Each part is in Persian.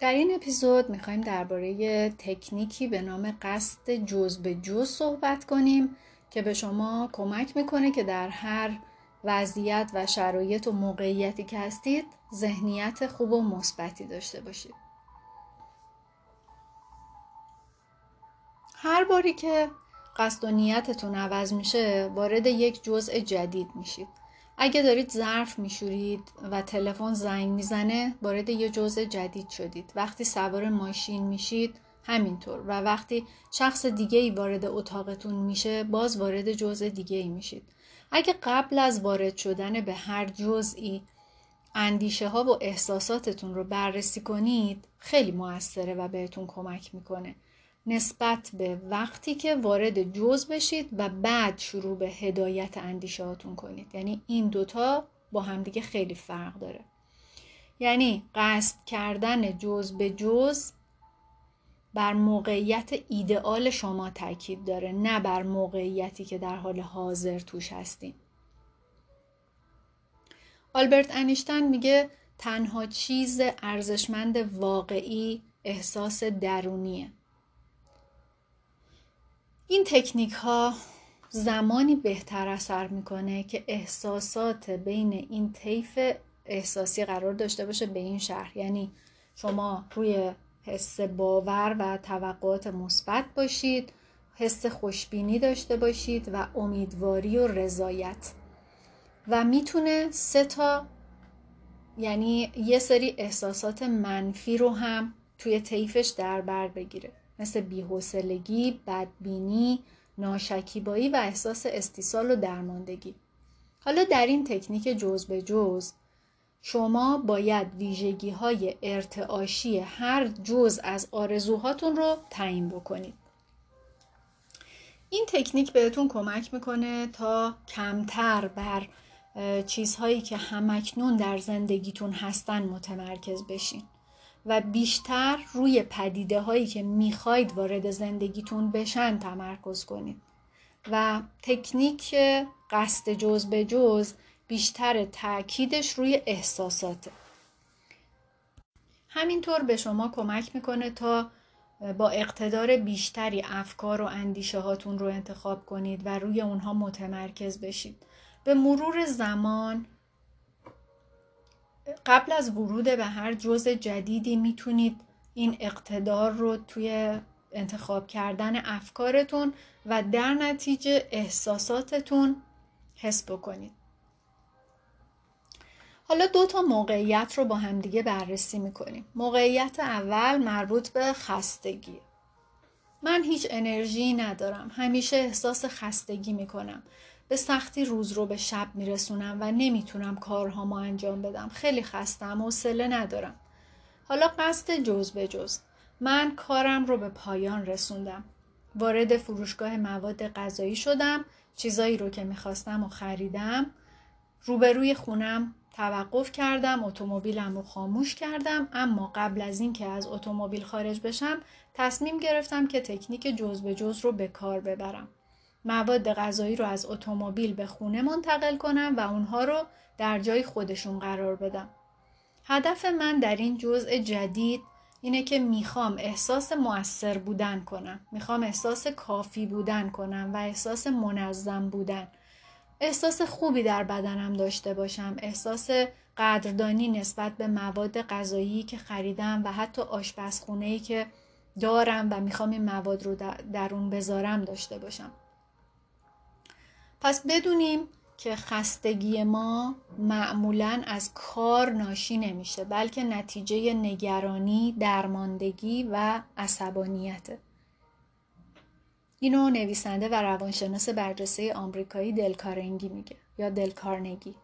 در این اپیزود می‌خوایم درباره تکنیکی به نام قصد جز به جز صحبت کنیم که به شما کمک می‌کنه که در هر وضعیت و شرایط و موقعیتی که هستید ذهنیت خوب و مثبتی داشته باشید. هر باری که قصد و نیتتون عوض میشه وارد یک جزء جدید میشید. اگه دارید ظرف میشورید و تلفن زنگ می‌زنه وارد یه جزء جدید شدید. وقتی سوار ماشین میشید همینطور. و وقتی شخص دیگه ای وارد اتاقتون میشه باز وارد جزء دیگه ای میشید. اگه قبل از وارد شدن به هر جزئی اندیشه ها و احساساتتون رو بررسی کنید خیلی موثره و بهتون کمک می‌کنه. نسبت به وقتی که وارد جز بشید و بعد شروع به هدایت اندیشه هاتون کنید. یعنی این دوتا با همدیگه خیلی فرق داره. یعنی قصد کردن جز به جز بر موقعیت ایدئال شما تاکید داره نه بر موقعیتی که در حال حاضر توش هستیم آلبرت انیشتن میگه تنها چیز ارزشمند واقعی احساس درونیه. این تکنیک ها زمانی بهتر اثر می‌کنه که احساسات بین این طیف احساسی قرار داشته باشه به این شهر. یعنی شما روی حس باور و توقعات مثبت باشید حس خوشبینی داشته باشید و امیدواری و رضایت. و می‌تونه سه تا یعنی یه سری احساسات منفی رو هم توی طیفش در بر بگیره. مثل بیحوصلگی، بدبینی، ناشکیبایی و احساس استیصال و درماندگی. حالا در این تکنیک جز به جز شما باید ویژگی های ارتعاشی هر جز از آرزوهاتون رو تعیین بکنید. این تکنیک بهتون کمک می‌کنه تا کمتر بر چیزهایی که همکنون در زندگیتون هستن متمرکز بشین. و بیشتر روی پدیده هایی که می‌خواید وارد زندگیتون بشن تمرکز کنید. و تکنیک قصد جز به جز بیشتر تاکیدش روی احساساته. همینطور به شما کمک می‌کنه تا با اقتدار بیشتری افکار و اندیشه هاتون رو انتخاب کنید و روی اونها متمرکز بشید. به مرور زمان قبل از ورود به هر جز جدیدی می‌تونید این اقتدار رو توی انتخاب کردن افکارتون و در نتیجه احساساتتون حس بکنید. حالا دو تا موقعیت رو با همدیگه بررسی می‌کنیم. موقعیت اول مربوط به خستگی. من هیچ انرژی ندارم. همیشه احساس خستگی می‌کنم. به سختی روز رو به شب میرسونم و نمی‌تونم کارهامو انجام بدم. خیلی خستم سله ندارم. حالا قصد جز به جز. من کارم رو به پایان رسوندم. وارد فروشگاه مواد غذایی شدم چیزایی رو که می‌خواستم و خریدم. روبروی خونم توقف کردم اتومبیلم رو خاموش کردم اما قبل از اینکه از اتومبیل خارج بشم تصمیم گرفتم که تکنیک جز به جز رو به کار ببرم. مواد غذایی رو از اتومبیل به خونه منتقل کنم و اونها رو در جای خودشون قرار بدم. هدف من در این جزء جدید اینه که می‌خوام احساس موثر بودن کنم. می‌خوام احساس کافی بودن کنم و احساس منظم بودن. احساس خوبی در بدنم داشته باشم. احساس قدردانی نسبت به مواد غذایی که خریدم و حتی آشپزخونه که دارم و می‌خوام این مواد رو در اون بذارم داشته باشم. پس بدونیم که خستگی ما معمولا از کار ناشی نمیشه بلکه نتیجه نگرانی، درماندگی و عصبانیته. اینو نویسنده و روانشناس برجسته آمریکایی دلکارنگی میگه یا دلکارنگی.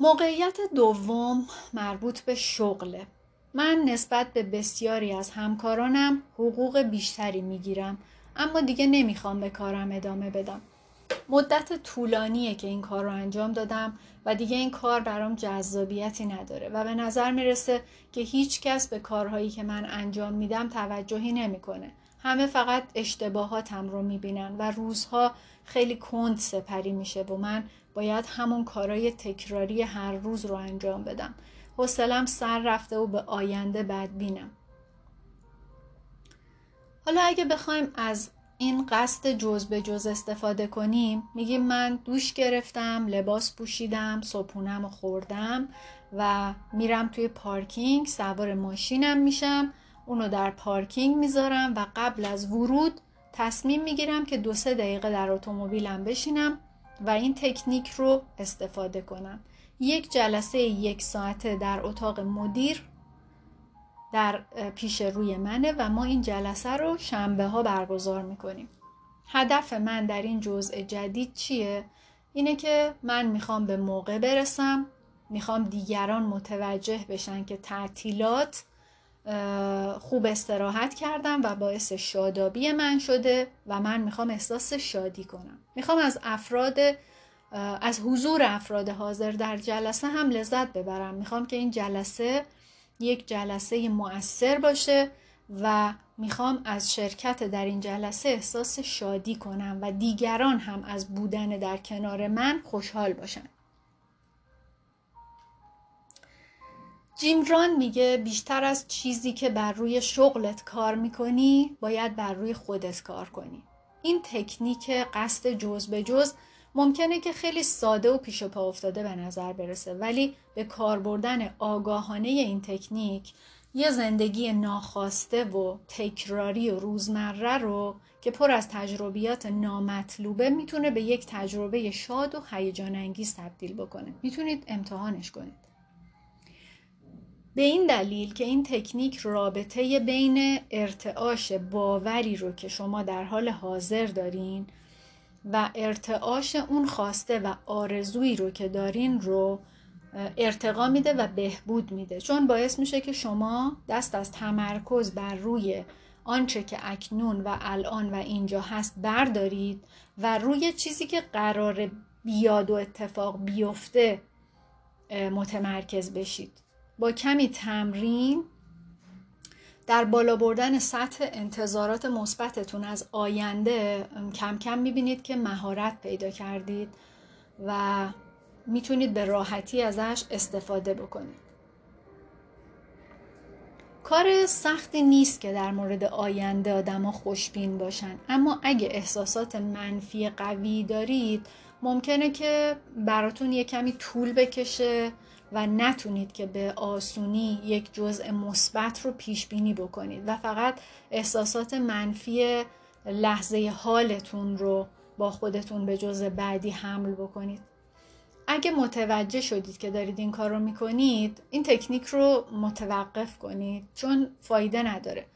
موقعیت دوم مربوط به شغله. من نسبت به بسیاری از همکارانم حقوق بیشتری می‌گیرم اما دیگه نمی‌خوام به کارم ادامه بدم مدت طولانیه که این کار رو انجام دادم و دیگه این کار برام جذابیتی نداره و به نظر می‌رسه که هیچ کس به کارهایی که من انجام میدم توجهی نمی‌کنه. همه فقط اشتباهاتم رو می‌بینن و روزها خیلی کند سپری میشه و من باید همون کارهای تکراری هر روز رو انجام بدم. حوصلم سر رفته و به آینده بدبینم حالا اگه بخوایم از این قصد جز به جز استفاده کنیم میگیم من دوش گرفتم لباس پوشیدم صبحونم و خوردم و میرم توی پارکینگ سوار ماشینم میشم اونو در پارکینگ می‌ذارم و قبل از ورود تصمیم می‌گیرم که دو سه دقیقه در اتومبیلم بشینم و این تکنیک رو استفاده کنم. یک جلسه یک ساعته در اتاق مدیر در پیش روی منه و ما این جلسه رو شنبه ها برگزار می‌کنیم. هدف من در این جزء جدید چیه؟ اینه که من می‌خوام به موقع برسم می‌خوام دیگران متوجه بشن که تعطیلات خوب استراحت کردم و باعث شادابی من شده و من می‌خوام احساس شادی کنم. می‌خوام از افراد از حضور افراد حاضر در جلسه هم لذت ببرم. می‌خوام که این جلسه یک جلسه مؤثر باشه و می‌خوام از شرکت در این جلسه احساس شادی کنم و دیگران هم از بودن در کنار من خوشحال باشن. جیم ران میگه بیشتر از چیزی که بر روی شغلت کار می‌کنی باید بر روی خودت کار کنی. این تکنیک قصد جز به جز ممکنه که خیلی ساده و پیش و پا افتاده به نظر برسه ولی به کار بردن آگاهانه این تکنیک یه زندگی ناخواسته و تکراری و روزمره رو که پر از تجربیات نامطلوبه می‌تونه به یک تجربه شاد و هیجان انگیز تبدیل بکنه. می‌تونید امتحانش کنید. به این دلیل که این تکنیک رابطه بین ارتعاش باوری رو که شما در حال حاضر دارین و ارتعاش اون خواسته و آرزویی رو که دارین رو ارتقا میده و بهبود میده. چون باعث میشه که شما دست از تمرکز بر روی آنچه که اکنون و الان و اینجا هست بردارید و روی چیزی که قرار بیاد و اتفاق بیفته متمرکز بشید. با کمی تمرین در بالا بردن سطح انتظارات مثبتتون از آینده کم کم می‌بینید که مهارت پیدا کردید و می‌تونید به راحتی ازش استفاده بکنید. کار سختی نیست که در مورد آینده آدما خوشبین باشن اما اگه احساسات منفی قوی دارید ممکنه که براتون یه کمی طول بکشه و نتونید که به آسونی یک جزء مثبت رو پیش بینی بکنید و فقط احساسات منفی لحظه حالتون رو با خودتون به جزء بعدی حمل بکنید. اگه متوجه شدید که دارید این کار رو می‌کنید این تکنیک رو متوقف کنید چون فایده نداره.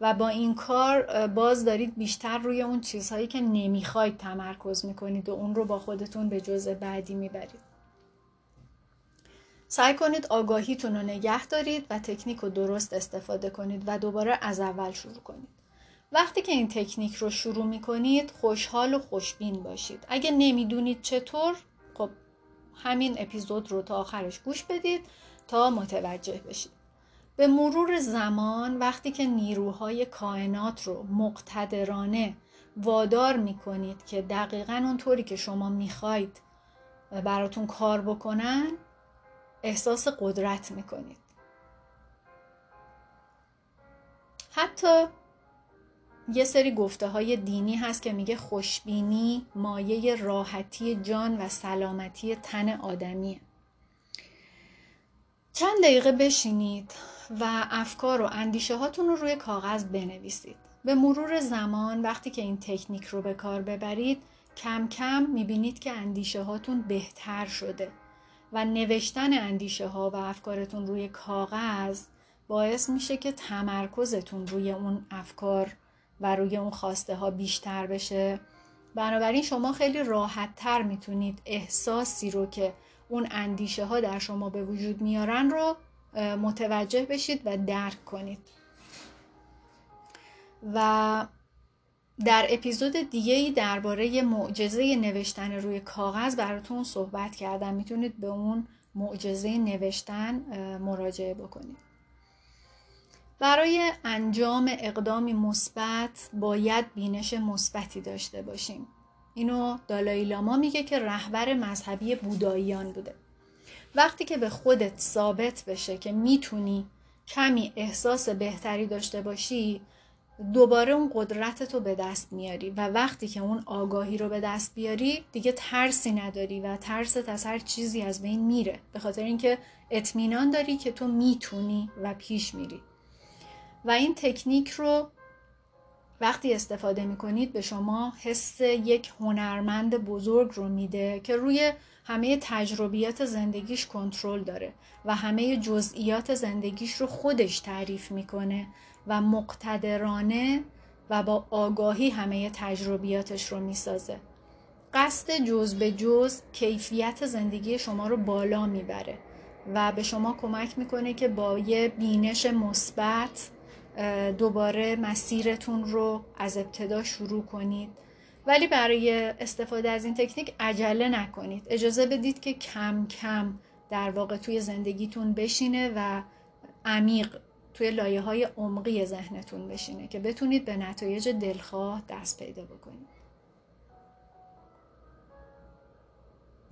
و با این کار باز دارید بیشتر روی اون چیزهایی که نمی‌خواید تمرکز می‌کنید و اون رو با خودتون به جزء بعدی می‌برید. سعی کنید آگاهیتون رو نگه دارید و تکنیک رو درست استفاده کنید و دوباره از اول شروع کنید. وقتی که این تکنیک رو شروع می کنید خوشحال و خوشبین باشید. اگه نمی‌دونید چطور خب همین اپیزود رو تا آخرش گوش بدید تا متوجه بشید. به مرور زمان وقتی که نیروهای کائنات رو مقتدرانه وادار می کنید که دقیقا اونطوری که شما می‌خواید براتون کار بکنن احساس قدرت می‌کنید. حتی یه سری گفته های دینی هست که میگه خوشبینی مایه راحتی جان و سلامتی تن آدمیه. چند دقیقه بشینید و افکار و اندیشه هاتون رو روی کاغذ بنویسید. به مرور زمان وقتی که این تکنیک رو به کار ببرید کم کم می‌بینید که اندیشه هاتون بهتر شده. و نوشتن اندیشه ها و افکارتون روی کاغذ باعث میشه که تمرکزتون روی اون افکار و روی اون خواسته ها بیشتر بشه. بنابراین شما خیلی راحت تر می‌تونید احساسی رو که اون اندیشه ها در شما به وجود میارن رو متوجه بشید و درک کنید. و در اپیزود دیگه ای درباره معجزه نوشتن روی کاغذ براتون صحبت کردم. می‌تونید به اون معجزه نوشتن مراجعه بکنید. برای انجام اقدامی مثبت باید بینش مثبتی داشته باشیم. اینو دالای لاما میگه که رهبر مذهبی بوداییان بوده. وقتی که به خودت ثابت بشه که می‌تونی کمی احساس بهتری داشته باشی دوباره اون قدرت رو به دست میاری و وقتی که اون آگاهی رو به دست بیاری دیگه ترسی نداری و ترست از هر چیزی از بین میره. به خاطر اینکه اطمینان داری که تو می‌تونی و پیش میری. و این تکنیک رو وقتی استفاده می‌کنید به شما حس یک هنرمند بزرگ رو میده که روی همه تجربیات زندگیش کنترل داره و همه جزئیات زندگیش رو خودش تعریف می‌کنه و مقتدرانه و با آگاهی همه تجربیاتش رو می‌سازه. قصد جز به جز کیفیت زندگی شما رو بالا می‌بره و به شما کمک می‌کنه که با یه بینش مثبت دوباره مسیرتون رو از ابتدا شروع کنید. ولی برای استفاده از این تکنیک عجله نکنید. اجازه بدید که کم کم در واقع توی زندگیتون بشینه و عمیق توی لایه های عمقی ذهنتون بشینه که بتونید به نتایج دلخواه دست پیدا بکنید.